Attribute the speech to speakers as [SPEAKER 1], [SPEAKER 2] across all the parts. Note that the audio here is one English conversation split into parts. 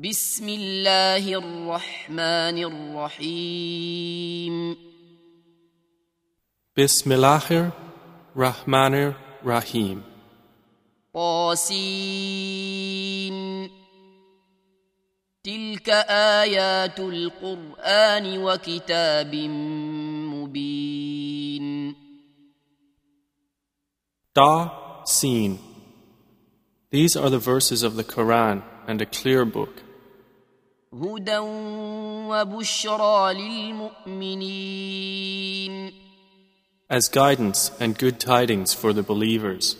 [SPEAKER 1] بسم الله الرحمن الرحيم
[SPEAKER 2] Bismillahir Rahmanir Rahim.
[SPEAKER 1] طاسين تلك آيات القرآن وكتاب مبين
[SPEAKER 2] Da Sin. These are the verses of the Quran and a clear book,
[SPEAKER 1] هدى وبشرى للمؤمنين
[SPEAKER 2] as guidance and good tidings for the believers,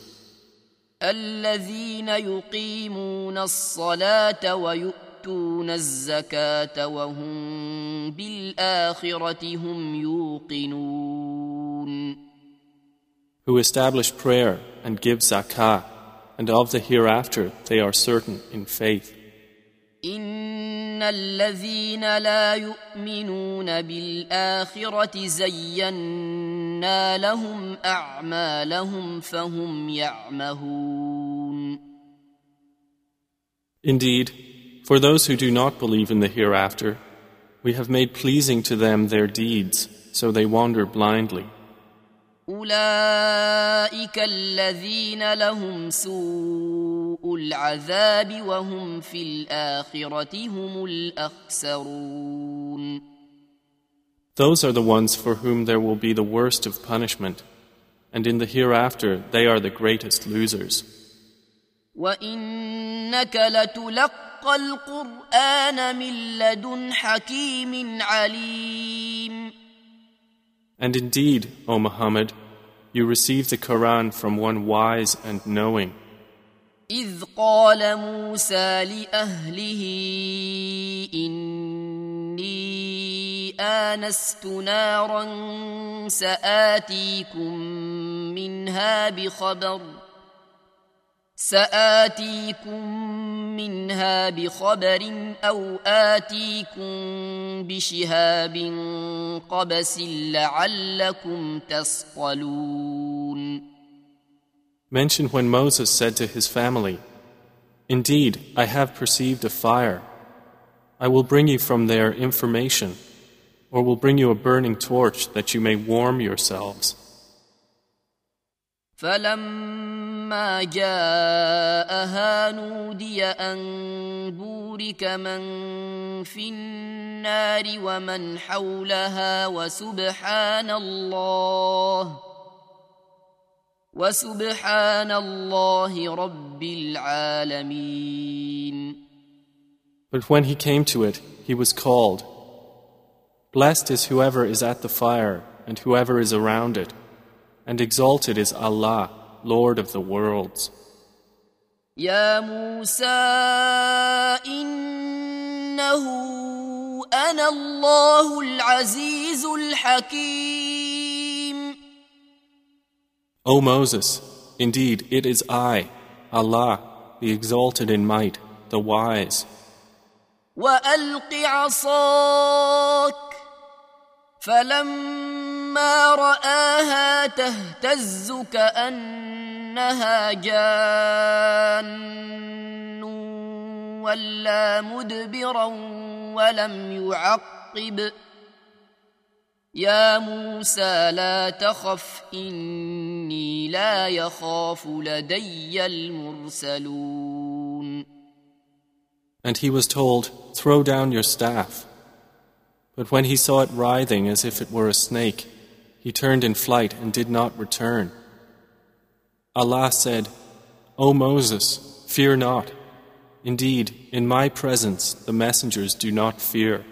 [SPEAKER 1] الذين يقيمون الصلاة ويؤتون الزكاة وهم بالآخرة هم يوقنون
[SPEAKER 2] who establish prayer and give zakah, and of the hereafter they are certain in faith.
[SPEAKER 1] إن الذين لا يؤمنون بالآخرة زينا لهم أعمالهم فهم يعمهون
[SPEAKER 2] Indeed, for those who do not believe in the hereafter, we have made pleasing to them their deeds, so they wander blindly.
[SPEAKER 1] أولئك الذين لهم سوء العذاب وهم في الآخرة هم الأخسرون
[SPEAKER 2] Those are the ones for whom there will be the worst of punishment, and in the hereafter they are the greatest losers.
[SPEAKER 1] وإنك لتلقى القرآن من لدن حكيم عليم
[SPEAKER 2] And indeed, O Muhammad, you receive the Quran from one wise and knowing,
[SPEAKER 1] إذ قال موسى لأهله إني آنست نارا سآتيكم منها بخبر سآتيكم منها بخبر أو آتيكم بشهاب قبس لعلكم تصطلون.
[SPEAKER 2] Mention when Moses said to his family, Indeed, I have perceived a fire. I will bring you from there information, or will bring you a burning torch that you may warm yourselves.
[SPEAKER 1] فلما جاءها نودي أن بورك من في النار ومن حولها وسبحان الله وسبحان الله رب العالمين
[SPEAKER 2] But when he came to it, he was called. Blessed is whoever is at the fire, and whoever is around it, and exalted is Allah, Lord of the worlds.
[SPEAKER 1] يا موسى إنه أنا الله العزيز الحكيم
[SPEAKER 2] O Moses, indeed it is I, Allah, the exalted in might, the wise.
[SPEAKER 1] وألق عصاك فلما رآها تهتز كأنها جان ولا مدبرا ولم يعقب يا موسى لا تخف إني لا يخاف لدي المرسلون
[SPEAKER 2] And he was told, Throw down your staff. But when he saw it writhing as if it were a snake, he turned in flight and did not return. Allah said, O Moses, fear not. Indeed, in my presence the messengers do not fear.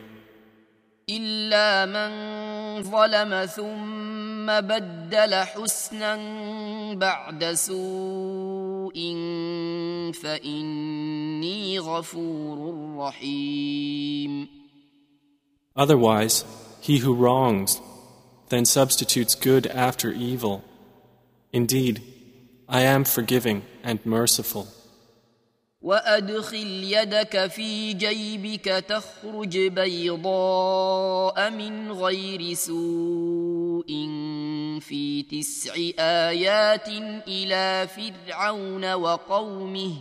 [SPEAKER 1] إلا من ظلم ثم بدل حسنا بعد سوء فإني غفور رحيم
[SPEAKER 2] Otherwise, he who wrongs, then substitutes good after evil. Indeed, I am forgiving and merciful.
[SPEAKER 1] وأدخل يدك في جيبك تخرج بيضاء من غير سوء في تسع آيات إلى فرعون وقومه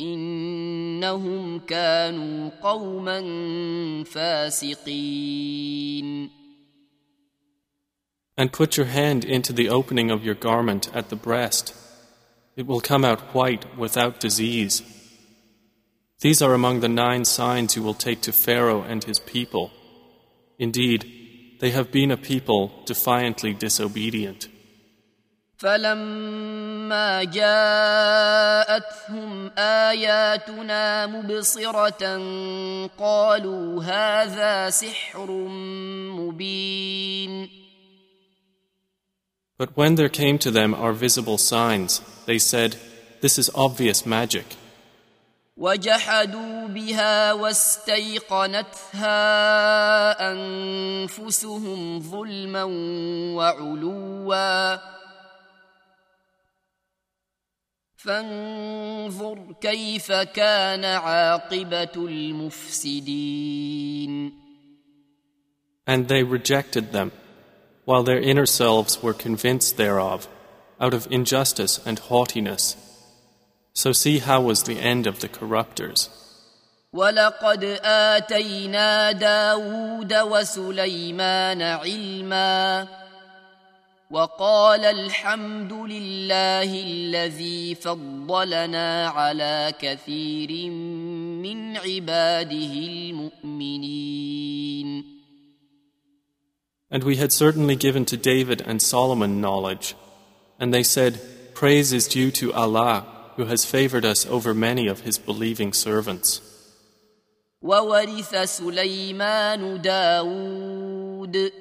[SPEAKER 1] إن إنهم كانوا قوما فاسقين
[SPEAKER 2] And put your hand into the opening of your garment at the breast. It will come out white without disease. These are among the nine signs you will take to Pharaoh and his people. Indeed, they have been a people defiantly disobedient.
[SPEAKER 1] فلما جاءتهم اياتنا مبصره قالوا هذا سحر مبين
[SPEAKER 2] But when there came to them our visible signs, they said, This is obvious magic.
[SPEAKER 1] وجحدوا بها واستيقنتها انفسهم ظلما وعلوا فانظر كيف كان عاقبه المفسدين
[SPEAKER 2] And they rejected them, while their inner selves were convinced thereof, out of injustice and haughtiness. So see how was the end of the corruptors.
[SPEAKER 1] ولقد آتينا داود وسليمان علما وقال الحمد لله الذي فضلنا على كثير من عباده المؤمنين
[SPEAKER 2] And we had certainly given to David and Solomon knowledge. And they said, Praise is due to Allah, who has favored us over many of his believing servants.
[SPEAKER 1] وورث سليمان داود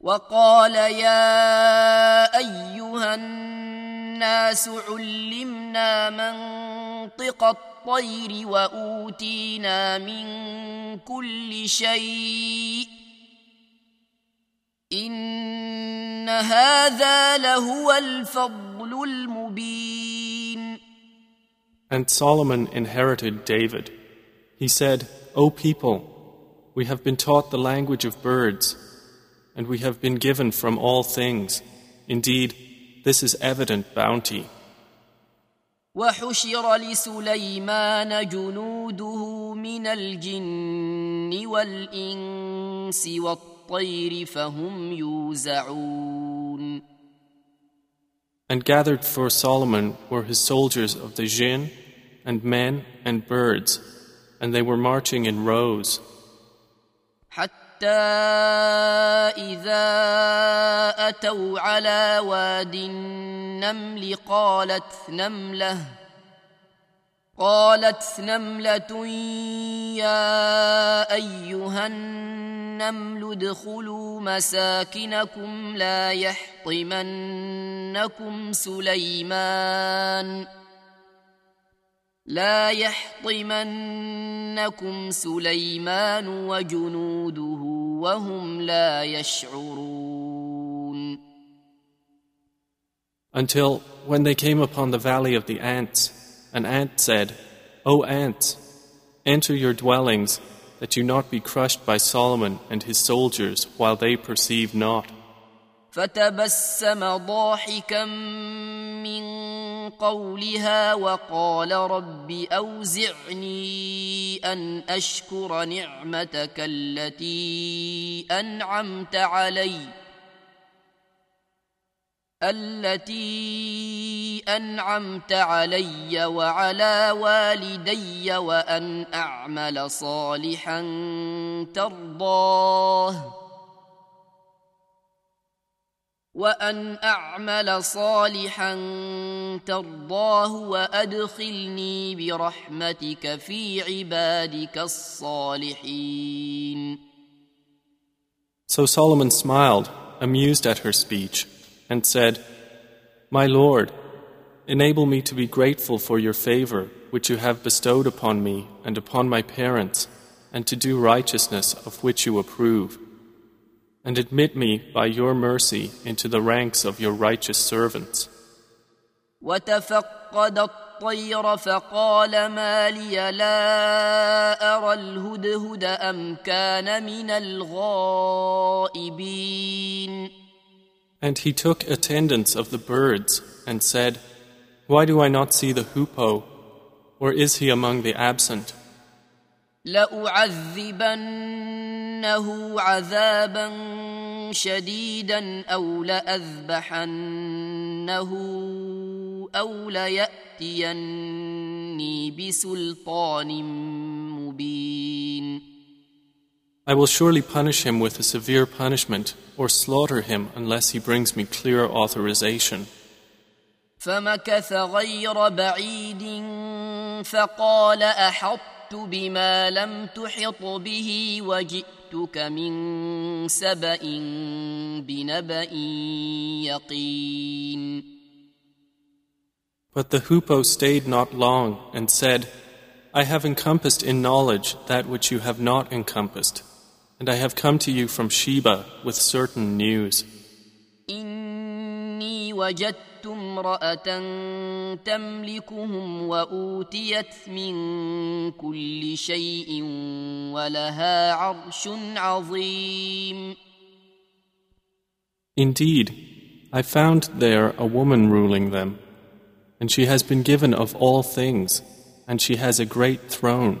[SPEAKER 1] وقال يا أيها الناس علمنا منطق الطير وأوتينا من كل شيء إن هذا لهو الفضل المبين
[SPEAKER 2] And Solomon inherited David. He said, O people, we have been taught the language of birds, and we have been given from all things. Indeed, this is evident bounty.
[SPEAKER 1] وحشر لسليمان جنوده من الجن والإنس والطير فهم يوزعون
[SPEAKER 2] And gathered for Solomon were his soldiers of the jinn, and men, and birds, and they were marching in rows.
[SPEAKER 1] حتى إذا أتوا على واد النمل قالت نملة قالت نملة يا أيها النمل ادخلوا مساكنكم لا يحطمنكم سليمان لا يحطمنكم سليمان وجنوده وهم لا يشعرون.
[SPEAKER 2] Until when they came upon the valley of the ants, an ant said, O ants, enter your dwellings, that you not be crushed by Solomon and his soldiers while they perceive not.
[SPEAKER 1] فتبسم ضاحكا من قولها وقال رب أوزعني أن أشكر نعمتك التي أنعمت عليّ التي أنعمت علي وعلى والدي وأن أعمل صالحا ترضاه. وأن أعمل صالحا ترضاه وأدخلني برحمتك في عبادك الصالحين.
[SPEAKER 2] So Solomon smiled, amused at her speech, and said, My Lord, enable me to be grateful for your favor which you have bestowed upon me and upon my parents, and to do righteousness of which you approve. And admit me by your mercy into the ranks of your righteous servants.
[SPEAKER 1] وتفقد الطير فقال ما لي لا أرى الهدهد أم كان من الغائبين
[SPEAKER 2] And he took attendance of the birds and said, Why do I not see the hoopoe? Or is he among the absent?
[SPEAKER 1] لأعذبنه عذابا شديدا أو لأذبحنه أو ليأتيني بسلطان مبين
[SPEAKER 2] I will surely punish him with a severe punishment or slaughter him unless he brings me clear authorization.
[SPEAKER 1] فمكث غير بعيد فقال احطت بما لم تحط به وجئتك من سبا بنبا يقين
[SPEAKER 2] But the hoopoe stayed not long and said, I have encompassed in knowledge that which you have not encompassed, and I have come to you from Sheba with certain news.
[SPEAKER 1] إني وجدت وجدت امرأة تملكهم وأوتيت من كل شيء ولها عرش عظيم.
[SPEAKER 2] Indeed, I found there a woman ruling them, and she has been given of all things, and she has a great throne.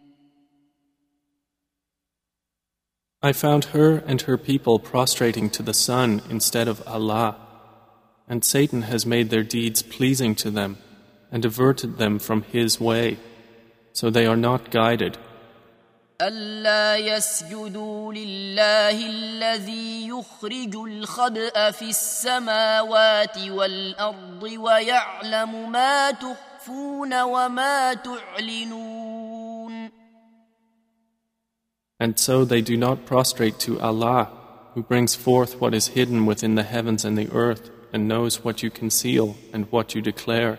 [SPEAKER 2] I found her and her people prostrating to the sun instead of Allah, and Satan has made their deeds pleasing to them and averted them from his way, so they are not guided.
[SPEAKER 1] ألا يسجدوا لله الذي يخرج الخبأ في السماوات والأرض ويعلم ما تخفون وما تعلنون
[SPEAKER 2] And so they do not prostrate to Allah, who brings forth what is hidden within the heavens and the earth, and knows what you conceal and what you declare.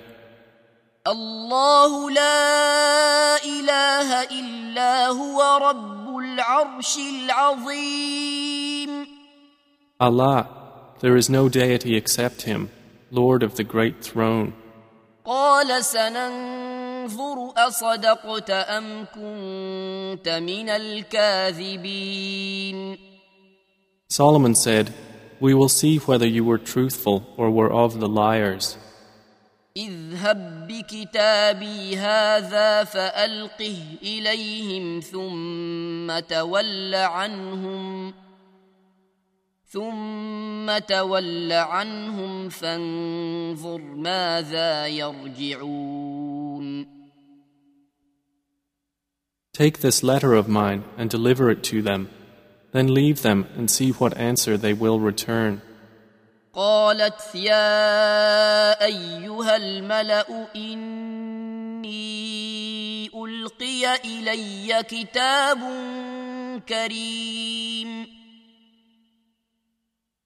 [SPEAKER 1] الله لا إله إلا هو رب العرش العظيم
[SPEAKER 2] Allah, there is no deity except Him, Lord of the great throne.
[SPEAKER 1] قال سننظر ننظر أصدقت أم كنت من الكاذبين
[SPEAKER 2] Solomon said, We will see whether you were truthful or were of the liars.
[SPEAKER 1] اذهب بكتابي هذا فألقه إليهم ثم تول عنهم ثم تول عنهم فانظر ماذا يرجعون
[SPEAKER 2] Take this letter of mine and deliver it to them. Then leave them and see what answer they will return.
[SPEAKER 1] قالت يا أيها الملأ إني ألقي إلي كتاب كريم.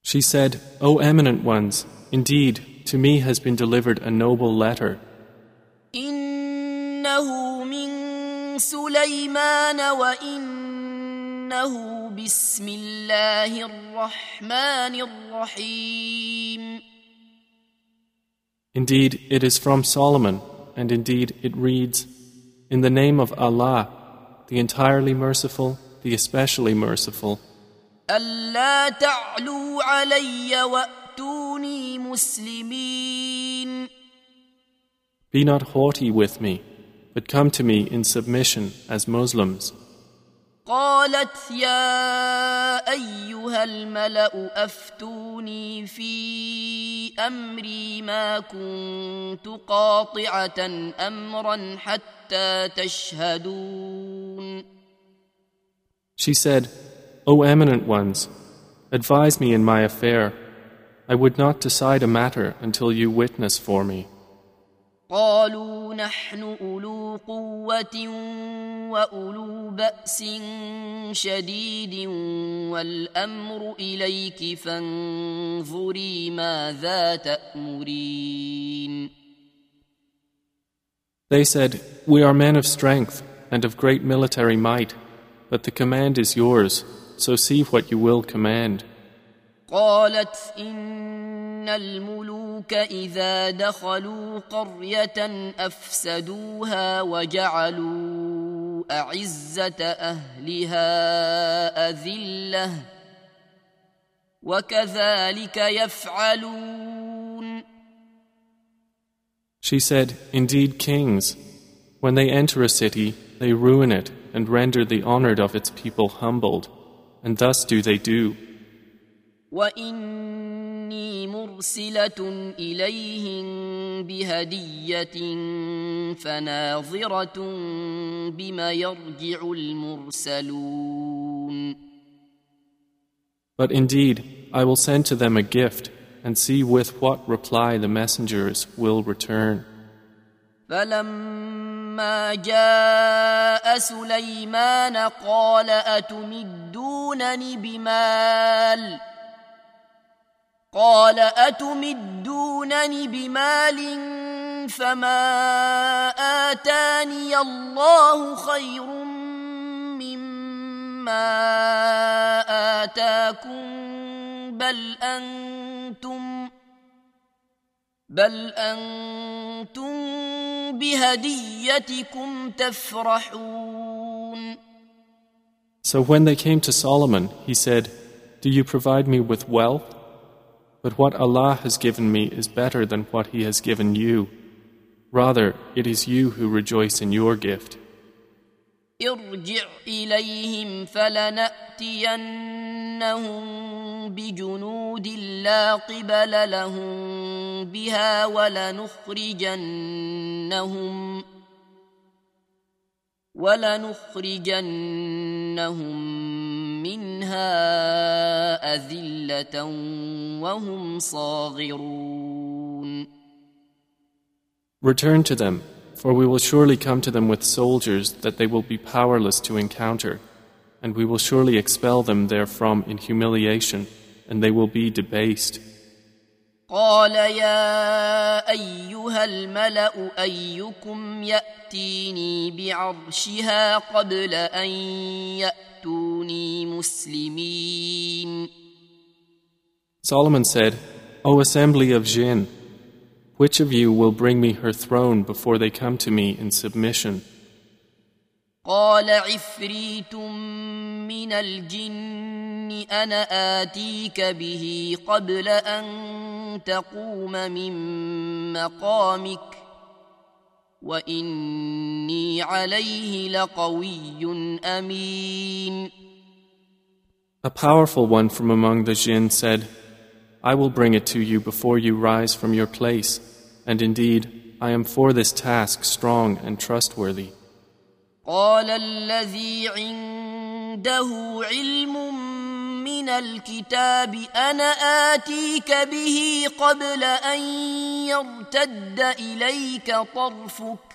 [SPEAKER 2] She said, O eminent ones, indeed, to me has been delivered a noble letter.
[SPEAKER 1] إنه من سليمان وإنه بسم الله الرحمن الرحيم
[SPEAKER 2] Indeed, it is from Solomon, and indeed it reads, In the name of Allah, the entirely merciful, the especially merciful.
[SPEAKER 1] ألا تعلوا علي وأتوني مسلمين
[SPEAKER 2] Be not haughty with me, but come to me in submission as Muslims.
[SPEAKER 1] قالت يا أيها الملأ أفتوني في أمري ما كنت قاطعة أمرا حتى تشهدون
[SPEAKER 2] She said, O eminent ones, advise me in my affair. I would not decide a matter until you witness for me.
[SPEAKER 1] قالوا نحن أولو قوة وأولو بأس شديد والأمر إليك فانظري ماذا تأمرين
[SPEAKER 2] They said, We are men of strength and of great military might, but the command is yours, so see what you will command.
[SPEAKER 1] قالت إن الملوك إذا دخلوا قرية أفسدوها وجعلوا أعزة أهلها أذلة وكذلك يفعلون
[SPEAKER 2] She said, Indeed, kings, when they enter a city, they ruin it and render the honored of its people humbled, and thus do they do.
[SPEAKER 1] وإني مرسلة إليهم بهدية فناظرة بما يرجع المرسلون
[SPEAKER 2] But indeed, I will send to them a gift and see with what reply the messengers will return.
[SPEAKER 1] فلما جاء سليمان قال أتمدونني بمال قال أتمدونني بمال فما آتاني الله خير مما آتاكم بل أنتم بل أنتم بهديتكم تفرحون
[SPEAKER 2] So when they came to Solomon, he said, Do you provide me with wealth? But what Allah has given me is better than what He has given you. Rather, it is you who rejoice in your gift.
[SPEAKER 1] ارجع إليهم فلنأتينهم بجنود لا قبل لهم بها ولنخرجنهم ولنخرجنهم منها وهم صاغرون
[SPEAKER 2] Return to them, for we will surely come to them with soldiers that they will be powerless to encounter, and we will surely expel them therefrom in humiliation, and they will be debased.
[SPEAKER 1] قال يا أيها الملأ أيكم يأتيني بعرشها قبل أن يأتوني مسلمين
[SPEAKER 2] Solomon said, O assembly of jinn, which of you will bring me her throne before they come to me in submission?
[SPEAKER 1] قال عفريت من الجن أنا آتيك به قبل أن تقوم من مقامك وإني عليه لقوي أمين
[SPEAKER 2] A powerful one from among the jinn said, I will bring it to you before you rise from your place, and indeed, I am for this task strong and trustworthy.
[SPEAKER 1] قال الذي عنده علم من الكتاب أنا آتيك به قبل أن يرتد إليك طرفك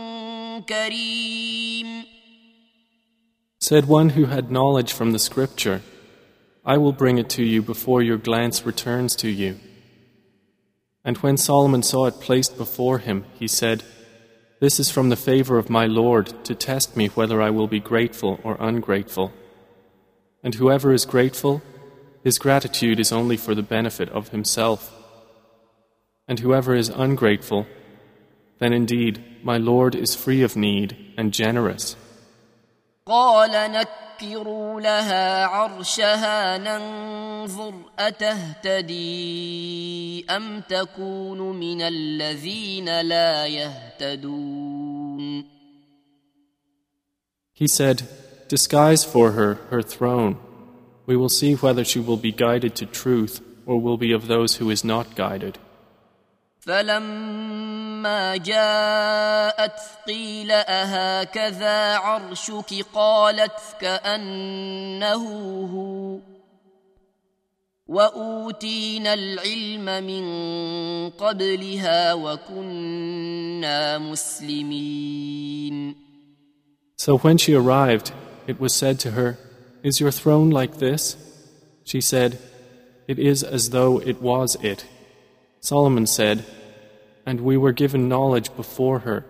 [SPEAKER 1] كريم
[SPEAKER 2] Said one who had knowledge from the scripture, I will bring it to you before your glance returns to you. And when Solomon saw it placed before him, he said, This is from the favor of my Lord to test me whether I will be grateful or ungrateful. And whoever is grateful, his gratitude is only for the benefit of himself. And whoever is ungrateful, then indeed my Lord is free of need and generous.
[SPEAKER 1] قال نكروا لها عرشها ننظر أتهتدي أم تكون من الذين لا يهتدون
[SPEAKER 2] He said, Disguise for her her throne. We will see whether she will be guided to truth or will be of those who is not guided.
[SPEAKER 1] فلما جاءت قيل أهكذا عرشك قالت كأنه هو وأوتينا العلم من قبلها وكنا مسلمين
[SPEAKER 2] So when she arrived, it was said to her, Is your throne like this? She said, It is as though it was it. Solomon said, And we were given knowledge before her,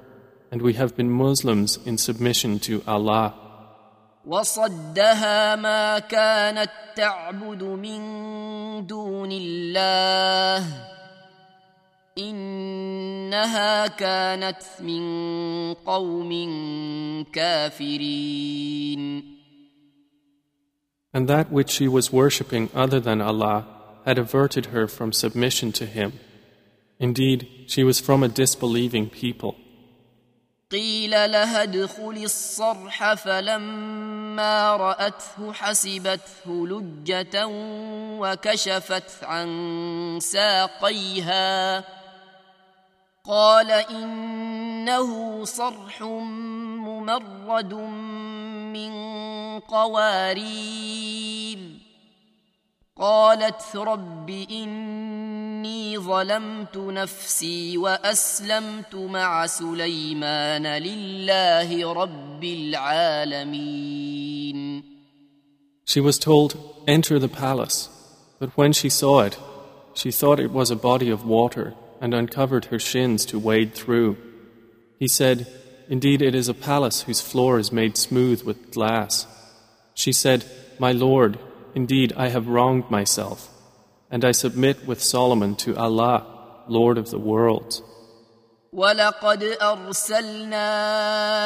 [SPEAKER 2] and we have been Muslims in submission to Allah.
[SPEAKER 1] وصدها ما كانت تعبد من دون الله انها كانت من قوم كافرين
[SPEAKER 2] And that which she was worshipping other than Allah had averted her from submission to Him. Indeed, she was from a disbelieving people.
[SPEAKER 1] قيل لها ادخل الصرح فلما رأته حسبته لجة وكشفت عن ساقيها قال إنه صرح ممرد من قوارير قالت رب إني ظلمت نفسي وأسلمت مع سليمان لله رب العالمين
[SPEAKER 2] She was told, Enter the palace. But when she saw it, she thought it was a body of water and uncovered her shins to wade through. He said, Indeed, it is a palace whose floor is made smooth with glass. She said, My Lord, indeed I have wronged myself, and I submit with Solomon to Allah, Lord of the worlds.
[SPEAKER 1] ولقد أرسلنا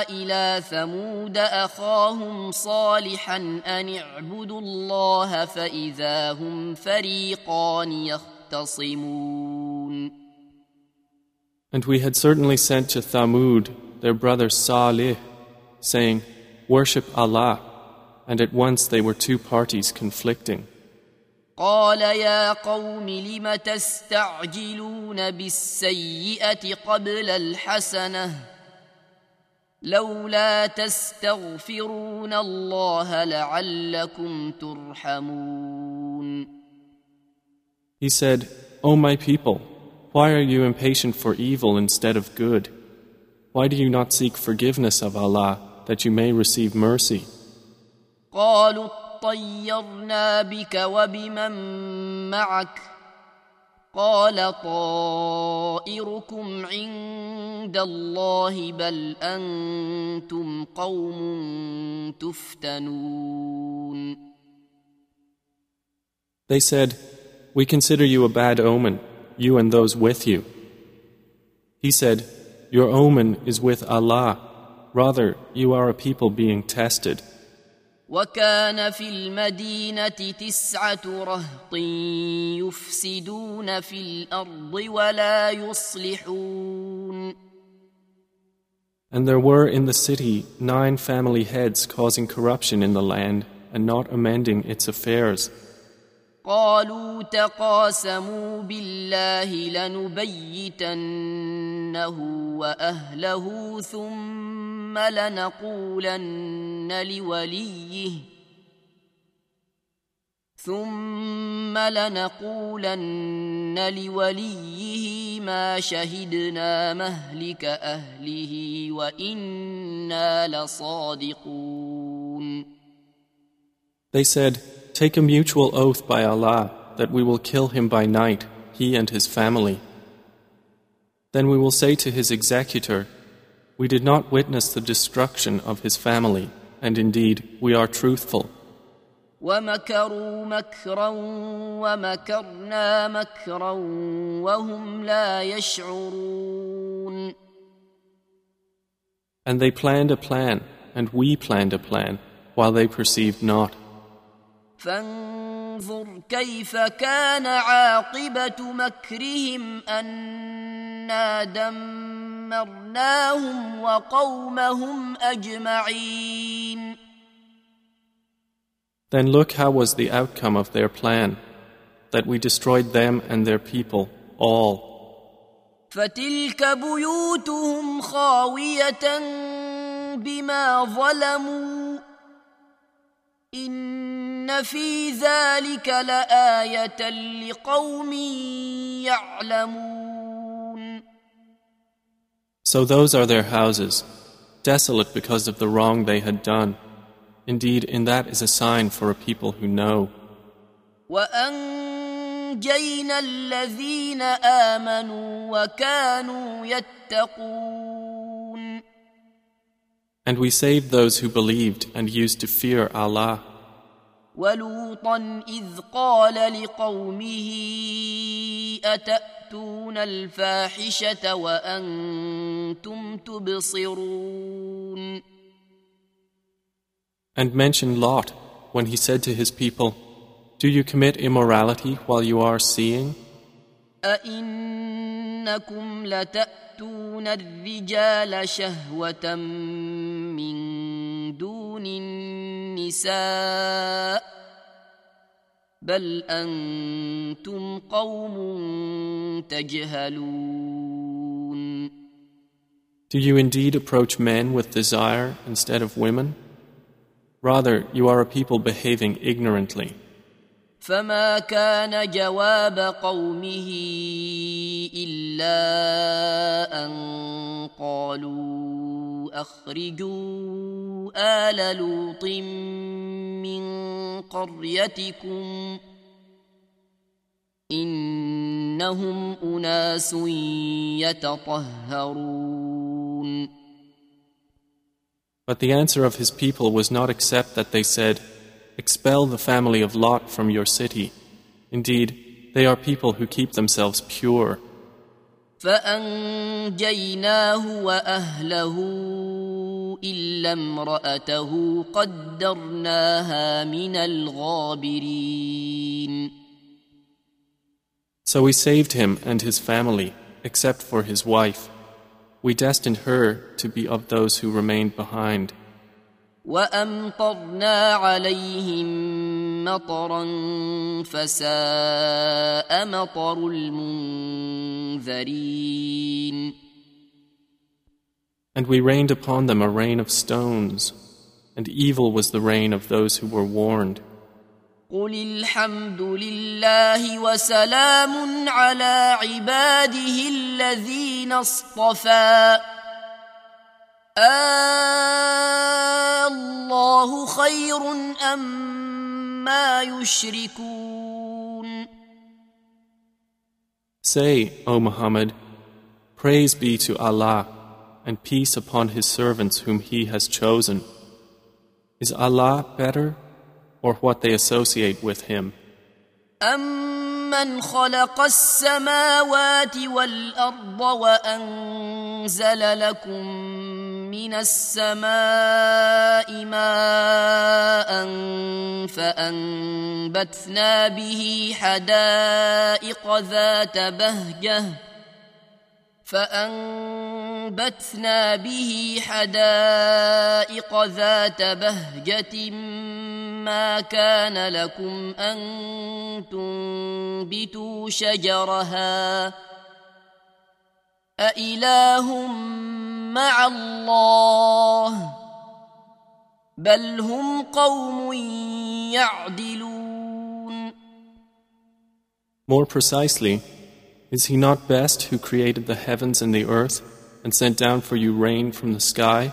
[SPEAKER 1] إلى ثمود أخاهم صالحا أن اعبدوا الله فإذا هم فريقان يختصمون
[SPEAKER 2] And we had certainly sent to Thamud their brother Salih, saying, Worship Allah. And at once they were two parties conflicting.
[SPEAKER 1] قال يا قوم لم تستعجلون بالسيئة قبل الحسنة لولا تستغفرون الله لعلكم ترحمون
[SPEAKER 2] He said, O my people, why are you impatient for evil instead of good? Why do you not seek forgiveness of Allah that you may receive mercy?
[SPEAKER 1] قالوا اطيرنا بك وبمن معك قال طائركم عند الله بل انتم قوم تفتنون
[SPEAKER 2] They said, We consider you a bad omen, you and those with you. He said, Your omen is with Allah. Rather, you are a people being tested.
[SPEAKER 1] وكان في المدينة تسعة رهط يفسدون في الأرض ولا يصلحون
[SPEAKER 2] And there were in the city nine family heads causing corruption in the land and not amending its affairs.
[SPEAKER 1] قالوا تقاسموا بالله لنبيتنه وأهله ثم لنقولن لوليه ثم لنقولن لوليه ما شهدنا مهلك أهله وإنا لصادقون
[SPEAKER 2] They said, Take a mutual oath by Allah that we will kill him by night, he and his family. Then we will say to his executor, We did not witness the destruction of his family, and indeed we are truthful.
[SPEAKER 1] ومكروا مكرا ومكرنا مكرا وهم لا يشعرون
[SPEAKER 2] And they planned a plan, and we planned a plan, while they perceived not.
[SPEAKER 1] فانظر كيف كان عاقبة مكرهم أنا دمرناهم وقومهم أجمعين
[SPEAKER 2] Then look how was the outcome of their plan, that we destroyed them and their people, all.
[SPEAKER 1] فتلك بيوتهم خاوية بما ظلموا إن في ذلك لآية لقوم يعلمون
[SPEAKER 2] So those are their houses, desolate because of the wrong they had done. Indeed, in that is a sign for a people who know. And we saved those who believed and used to fear Allah.
[SPEAKER 1] ولوطا إذ قال لقومه أتأتون الفاحشة وأنتم تبصرون
[SPEAKER 2] And mention Lot when he said to his people, Do you commit immorality while you are seeing?
[SPEAKER 1] أئنكم لتأتون الرجال شهوة من دون النساء بل أنتم قوم تجهلون
[SPEAKER 2] Do you indeed approach men with desire instead of women? Rather, you are a people behaving ignorantly.
[SPEAKER 1] فما كان جواب قومه إلا أن قالوا أخرجوا آل لوط من قريتكم إنهم أناس يتطهرون
[SPEAKER 2] But the answer of his people was not except that they said, Expel the family of Lot from your city. Indeed, they are people who keep themselves pure.
[SPEAKER 1] فأنجيناه وأهله إلا امرأته قدرناها من الغابرين
[SPEAKER 2] So we saved him and his family, except for his wife. We destined her to be of those who remained behind.
[SPEAKER 1] وأمطرنا عليهم مطرا فساء مطر المنذرين
[SPEAKER 2] And we rained upon them a rain of stones, and evil was the rain of those who were warned.
[SPEAKER 1] قل الحمد لله وسلام على عباده الذين اصطفى الله خير أم ما يشركون
[SPEAKER 2] Say, O Muhammad, praise be to Allah and peace upon His servants whom He has chosen. Is Allah better or what they associate with Him?
[SPEAKER 1] أمن خلق السماوات والأرض وأنزل لكم من السماء ماء فأنبتنا به حدائق ذات بهجة فأنبتنا به حدائق ذات بهجة ما كان لكم أن تنبتوا شجرها أإله مع الله بل هم قوم يعدلون
[SPEAKER 2] More precisely, is He not best who created the heavens and the earth and sent down for you rain from the sky,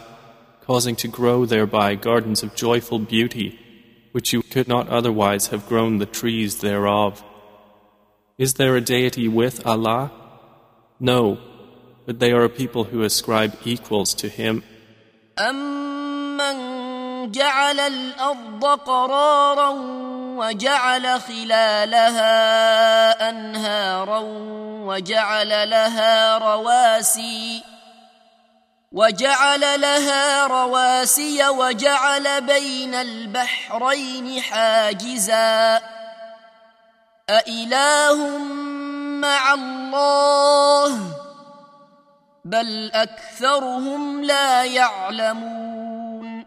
[SPEAKER 2] causing to grow thereby gardens of joyful beauty, which you could not otherwise have grown the trees thereof? Is there a deity with Allah? No, But they are a people who ascribe equals to Him.
[SPEAKER 1] أمن جعل الأرض قرارا وجعل خلالها أنهارا وجعل لها رواسي وجعل لها رواسي وجعل بين البحرين حاجزا أإله مع الله بل أكثرهم لا يعلمون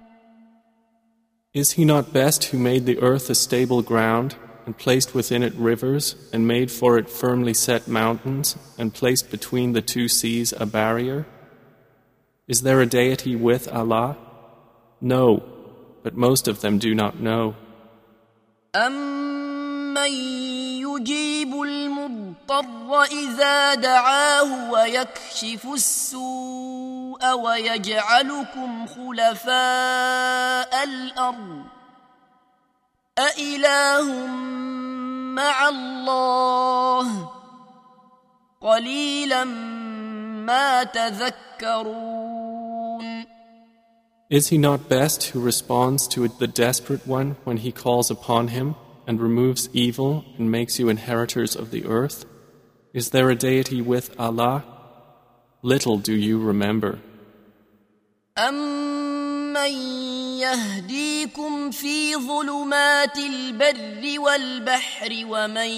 [SPEAKER 2] Is He not best who made the earth a stable ground and placed within it rivers, and made for it firmly set mountains, and placed between the two seas a barrier? Is there a deity with Allah? No, but most of them do not know.
[SPEAKER 1] أَمَّن يُجِيبُ المضطر إذا دعاه ويكشف السوء ويجعلكم خلفاء الأرض أإله مع الله قليلا ما تذكرون.
[SPEAKER 2] Is he not best who responds to the desperate one when he calls upon him? and removes evil and makes you inheritors of the earth? Is there a deity with Allah? Little do you remember.
[SPEAKER 1] أَمَّن يَهْدِيكُمْ فِي ظُلُمَاتِ الْبَرِّ وَالْبَحْرِ وَمَن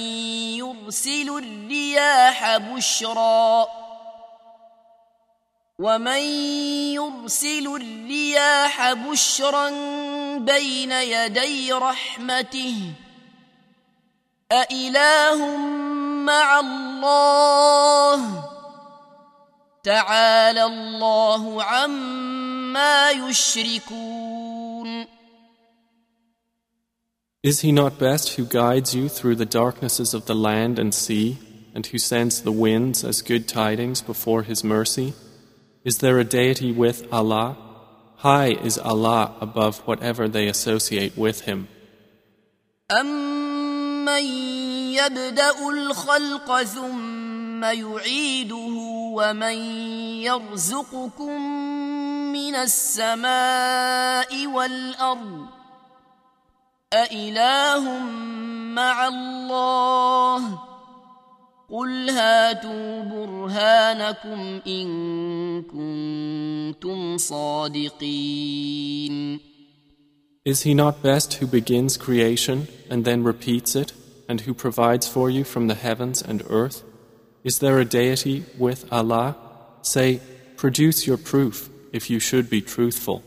[SPEAKER 1] يُرْسِلُ الرِّيَاحَ بُشْرًا ومن يرسل الرياح بشرا بين يدي رحمته أإله مع الله تعالى الله عما يشركون
[SPEAKER 2] Is he not best who guides you through the darknesses of the land and sea, and who sends the winds as good tidings before his mercy? Is there a deity with Allah? High is Allah above whatever they associate with him.
[SPEAKER 1] أَمَّن يَبْدَأُ الْخَلْقَ ثُمَّ يُعِيدُهُ وَمَن يَرْزُقُكُم مِّنَ السَّمَاءِ وَالْأَرْضِ أَإِلَٰهٌ مَّعَ اللَّهِ؟ قل هاتوا برهانكم إن كنتم صادقين.
[SPEAKER 2] Is he not best who begins creation and then repeats it, and who provides for you from the heavens and earth? Is there a deity with Allah? Say, produce your proof if you should be truthful.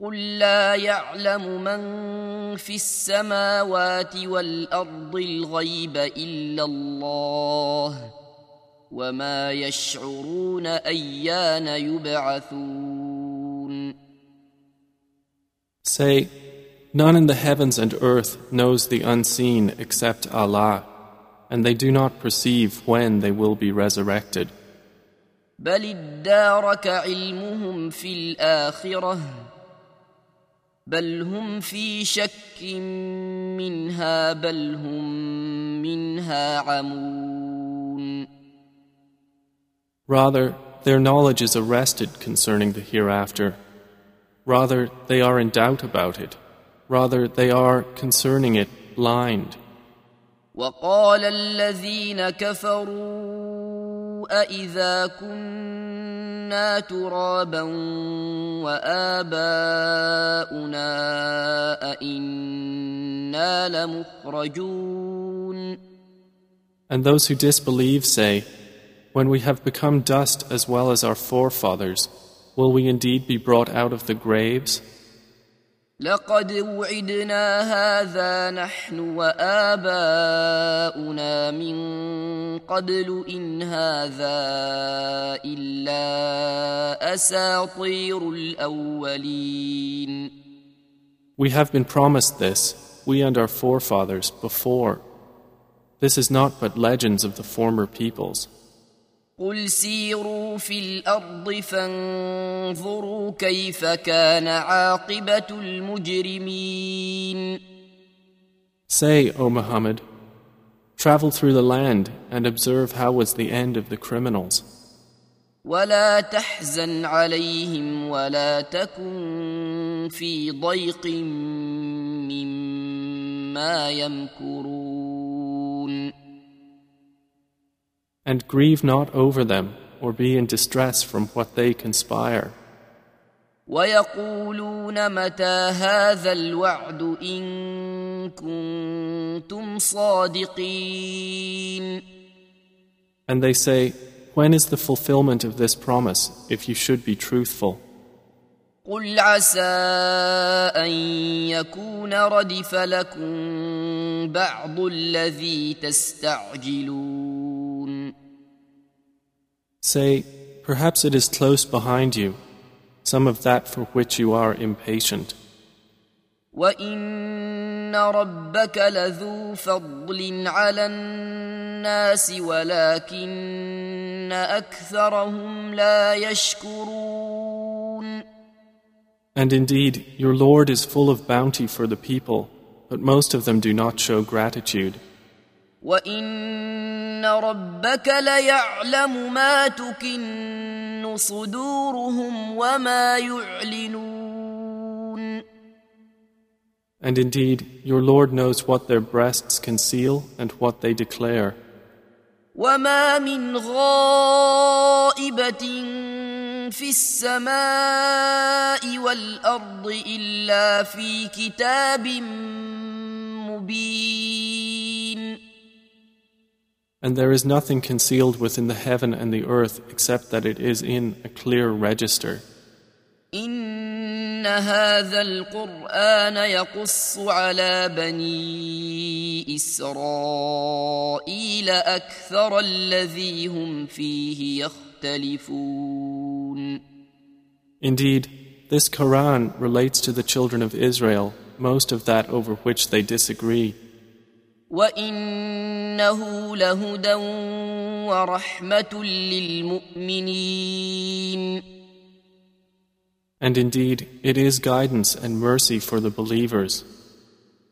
[SPEAKER 1] قل لا يعلم من في السماوات والارض الغيب الا الله وما يشعرون ايان يبعثون
[SPEAKER 2] Say, none in the heavens and earth knows the unseen except Allah, and they do not perceive when they will be resurrected.
[SPEAKER 1] بل ادارك علمهم في الاخره بل هم في شك منها بل هم منها عمون
[SPEAKER 2] Rather, their knowledge is arrested concerning the hereafter. Rather, they are in doubt about it. Rather, they are concerning it blind.
[SPEAKER 1] وقال الذين كفروا أإذا كنا ترابا وآباؤنا أإنا لمخرجون
[SPEAKER 2] And those who disbelieve say, When we have become dust as well as our forefathers, will we indeed be brought out of the graves?
[SPEAKER 1] لقد وعدنا هذا نحن وآباؤنا من قبل إن هذا إلا أساطير الأولين
[SPEAKER 2] We have been promised this, we and our forefathers, before. This is not but legends of the former peoples.
[SPEAKER 1] قل سيروا في الأرض فانظروا كيف كان عاقبة المجرمين
[SPEAKER 2] Say, O Muhammad, travel through the land and observe how was the end of the criminals.
[SPEAKER 1] ولا تحزن عليهم ولا تكن في ضيق مما يمكرون
[SPEAKER 2] And grieve not over them, or be in distress from what they conspire.
[SPEAKER 1] ويقولون متى هذا الوعد إن كنتم صادقين
[SPEAKER 2] And they say, When is the fulfillment of this promise, if you should be truthful?
[SPEAKER 1] قل عسى ان يكون ردف لكم بعض الذي تستعجلون
[SPEAKER 2] Say, perhaps it is close behind you, some of that for which you are impatient.
[SPEAKER 1] وان ربك لذو فضل على الناس ولكن اكثرهم لا يشكرون
[SPEAKER 2] And indeed, your Lord is full of bounty for the people, but most of them do not show gratitude.
[SPEAKER 1] وان ربك ليعلم ما تكن صدورهم وما يعلنون
[SPEAKER 2] And indeed, your Lord knows what their breasts conceal and what they declare.
[SPEAKER 1] وما من غائبه في السماء والارض الا في كتاب مبين
[SPEAKER 2] And there is nothing concealed within the heaven and the earth except that it is in a clear register.
[SPEAKER 1] ان هذا القران يقص على بني اسرائيل اكثر الذي هم فيه يختلفون
[SPEAKER 2] Indeed, this Quran relates to the children of Israel most of that over which they disagree.
[SPEAKER 1] وانه لهدى ورحمه للمؤمنين
[SPEAKER 2] And indeed, it is guidance and mercy for the believers.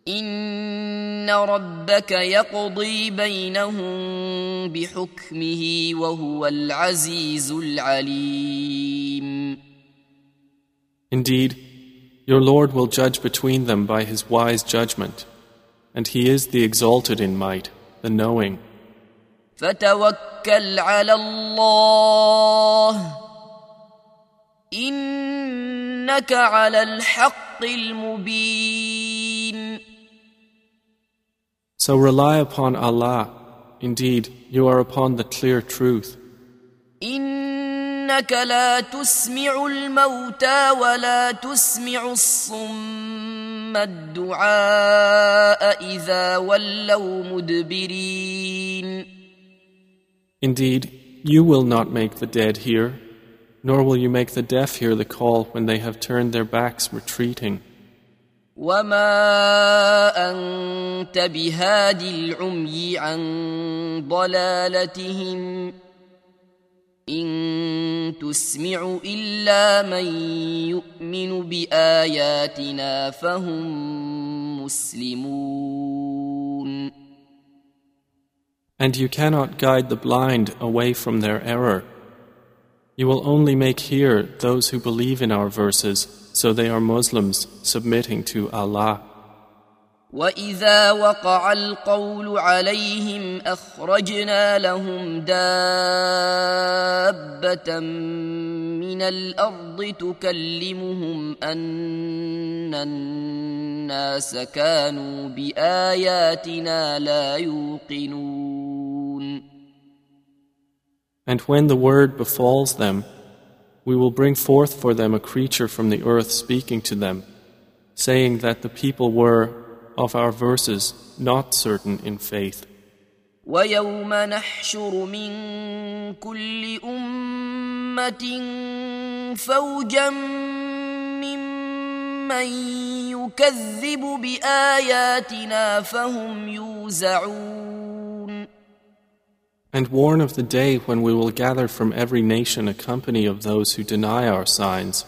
[SPEAKER 1] ان ربك يقضي بينهم بحكمه وهو العزيز العليم
[SPEAKER 2] Indeed, your Lord will judge between them by his wise judgment, and he is the exalted in might, the knowing.
[SPEAKER 1] فتوكل على الله انك على الحق المبين
[SPEAKER 2] So rely upon Allah. Indeed, you are upon the clear truth.
[SPEAKER 1] انك لا تسمع الموتى ولا تسمع الصم الدعاء اذا ولوا مدبرين
[SPEAKER 2] Indeed, you will not make the dead hear, nor will you make the deaf hear the call when they have turned their backs retreating.
[SPEAKER 1] وما انت بهاد العمي عن ضلالتهم ان تسمع الا من يؤمن باياتنا فهم مسلمون
[SPEAKER 2] And you cannot guide the blind away from their error. You will only make hear those who believe in our verses, so they are Muslims submitting to Allah.
[SPEAKER 1] واذا وقع القول عليهم اخرجنا لهم دابه من الأرض تكلمهم ان الناس كانوا باياتنا لا يوقنون
[SPEAKER 2] And when the word befalls them, we will bring forth for them a creature from the earth speaking to them, saying that the people were, of our verses, not certain in faith.
[SPEAKER 1] ويوم نحشر من كل امه فوجا ممن يكذب باياتنا فهم يوزعون
[SPEAKER 2] And warn of the day when we will gather from every nation a company of those who deny our signs,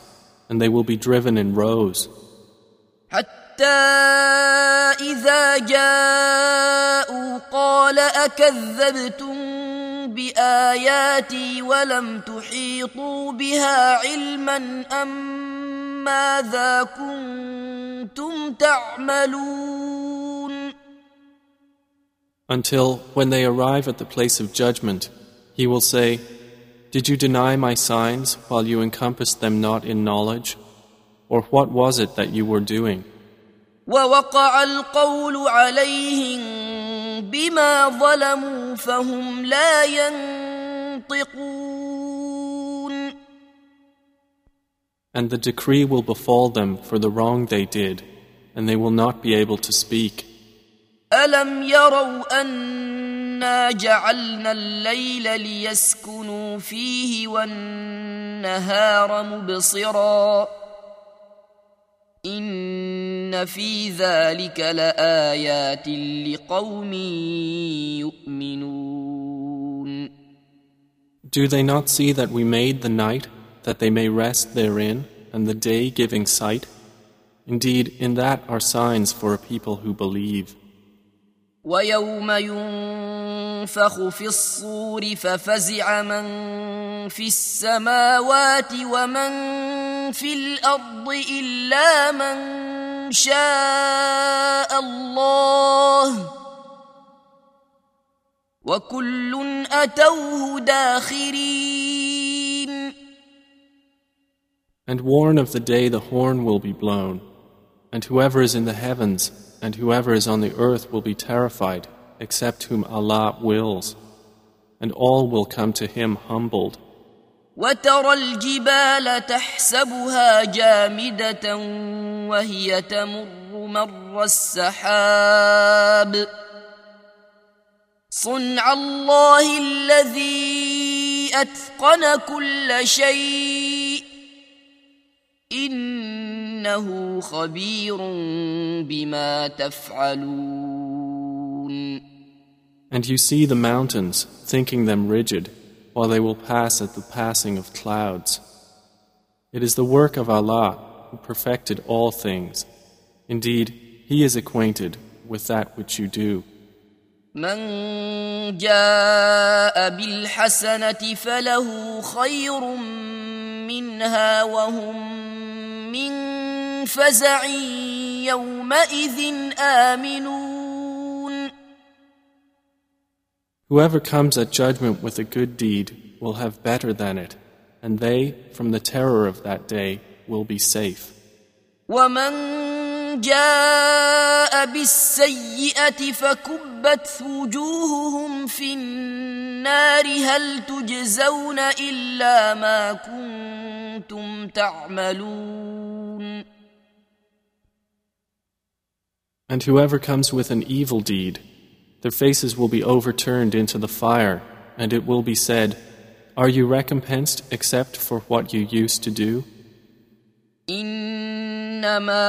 [SPEAKER 2] and they will be driven in rows.
[SPEAKER 1] حتى اذا جاءوا قال اكذبتم باياتي ولم تحيطوا بها علما ام ماذا كنتم تعملون
[SPEAKER 2] Until, when they arrive at the place of judgment, he will say, Did you deny my signs while you encompassed them not in knowledge? Or what was it that you were doing?
[SPEAKER 1] ووقع القول عليهم بما ظلموا فهم لا ينطقون
[SPEAKER 2] And the decree will befall them for the wrong they did, and they will not be able to speak.
[SPEAKER 1] ألم يروا أنا جعلنا الليل ليسكنوا فيه والنهار مبصرا إن في ذلك لآيات لقوم يؤمنون
[SPEAKER 2] Do they not see that we made the night that they may rest therein, and the day giving sight? Indeed, in that are signs for a people who believe.
[SPEAKER 1] ويوم ينفخ في الصور ففزع من في السماوات ومن في الأرض إلا من شاء الله. وكل أتوه داخرين.
[SPEAKER 2] And warn of the day the horn will be blown, and whoever is in the heavens and whoever is on the earth will be terrified, except whom Allah wills, and all will come to Him humbled.
[SPEAKER 1] وترى الجبال تحسبها جامدة وهي تمر مر السحاب صنع الله الذي أتقن كل شيء إنه خبير بما تفعلون
[SPEAKER 2] And you see the mountains, thinking them rigid, while they will pass at the passing of clouds. It is the work of Allah who perfected all things. Indeed, He is acquainted with that which you do.
[SPEAKER 1] من جاء بالحسنة فله خير منها وهم من فزع يومئذ آمنون
[SPEAKER 2] Whoever comes at judgment with a good deed will have better than it, and they, from the terror of that day, will be safe.
[SPEAKER 1] ومن جاء بالسيئة فكبت وجوههم في النار هل تجزون إلا ما كنتم تعملون
[SPEAKER 2] And whoever comes with an evil deed, their faces will be overturned into the fire, and it will be said, Are you recompensed except for what you used to do?
[SPEAKER 1] إنما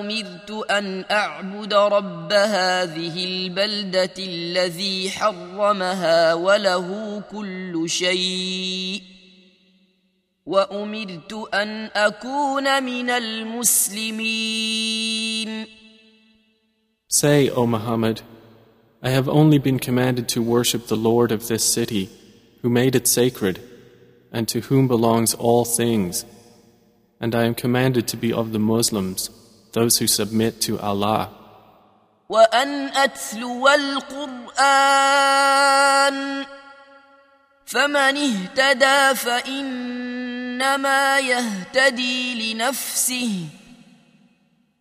[SPEAKER 1] أمرت أن أعبد رب هذه البلدة الذي حرمها وله كل شيء وأمرت أن أكون من المسلمين
[SPEAKER 2] Say, O Muhammad, I have only been commanded to worship the Lord of this city, who made it sacred, and to whom belongs all things. And I am commanded to be of the Muslims, those who submit to Allah.
[SPEAKER 1] وأن أتلو القرآن فمن اهتدى فإنما يهتدي لنفسه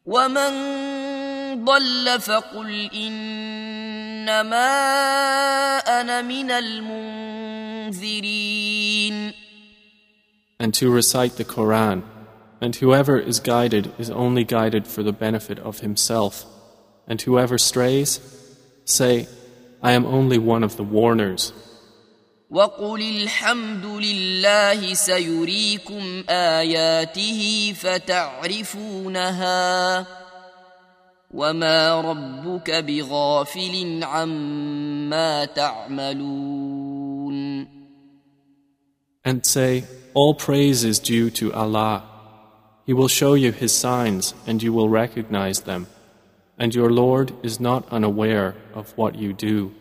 [SPEAKER 1] ومن ضل فقل إنما أنا من المنذرين
[SPEAKER 2] And to recite the Quran, and whoever is guided is only guided for the benefit of himself, and whoever strays, say, I am only one of the warners.
[SPEAKER 1] وقل الحمد لله سيريكم آياته فتعرفونها وما ربك بغافل عما تعملون
[SPEAKER 2] And say, All praise is due to Allah. He will show you His signs, and you will recognize them. And your Lord is not unaware of what you do.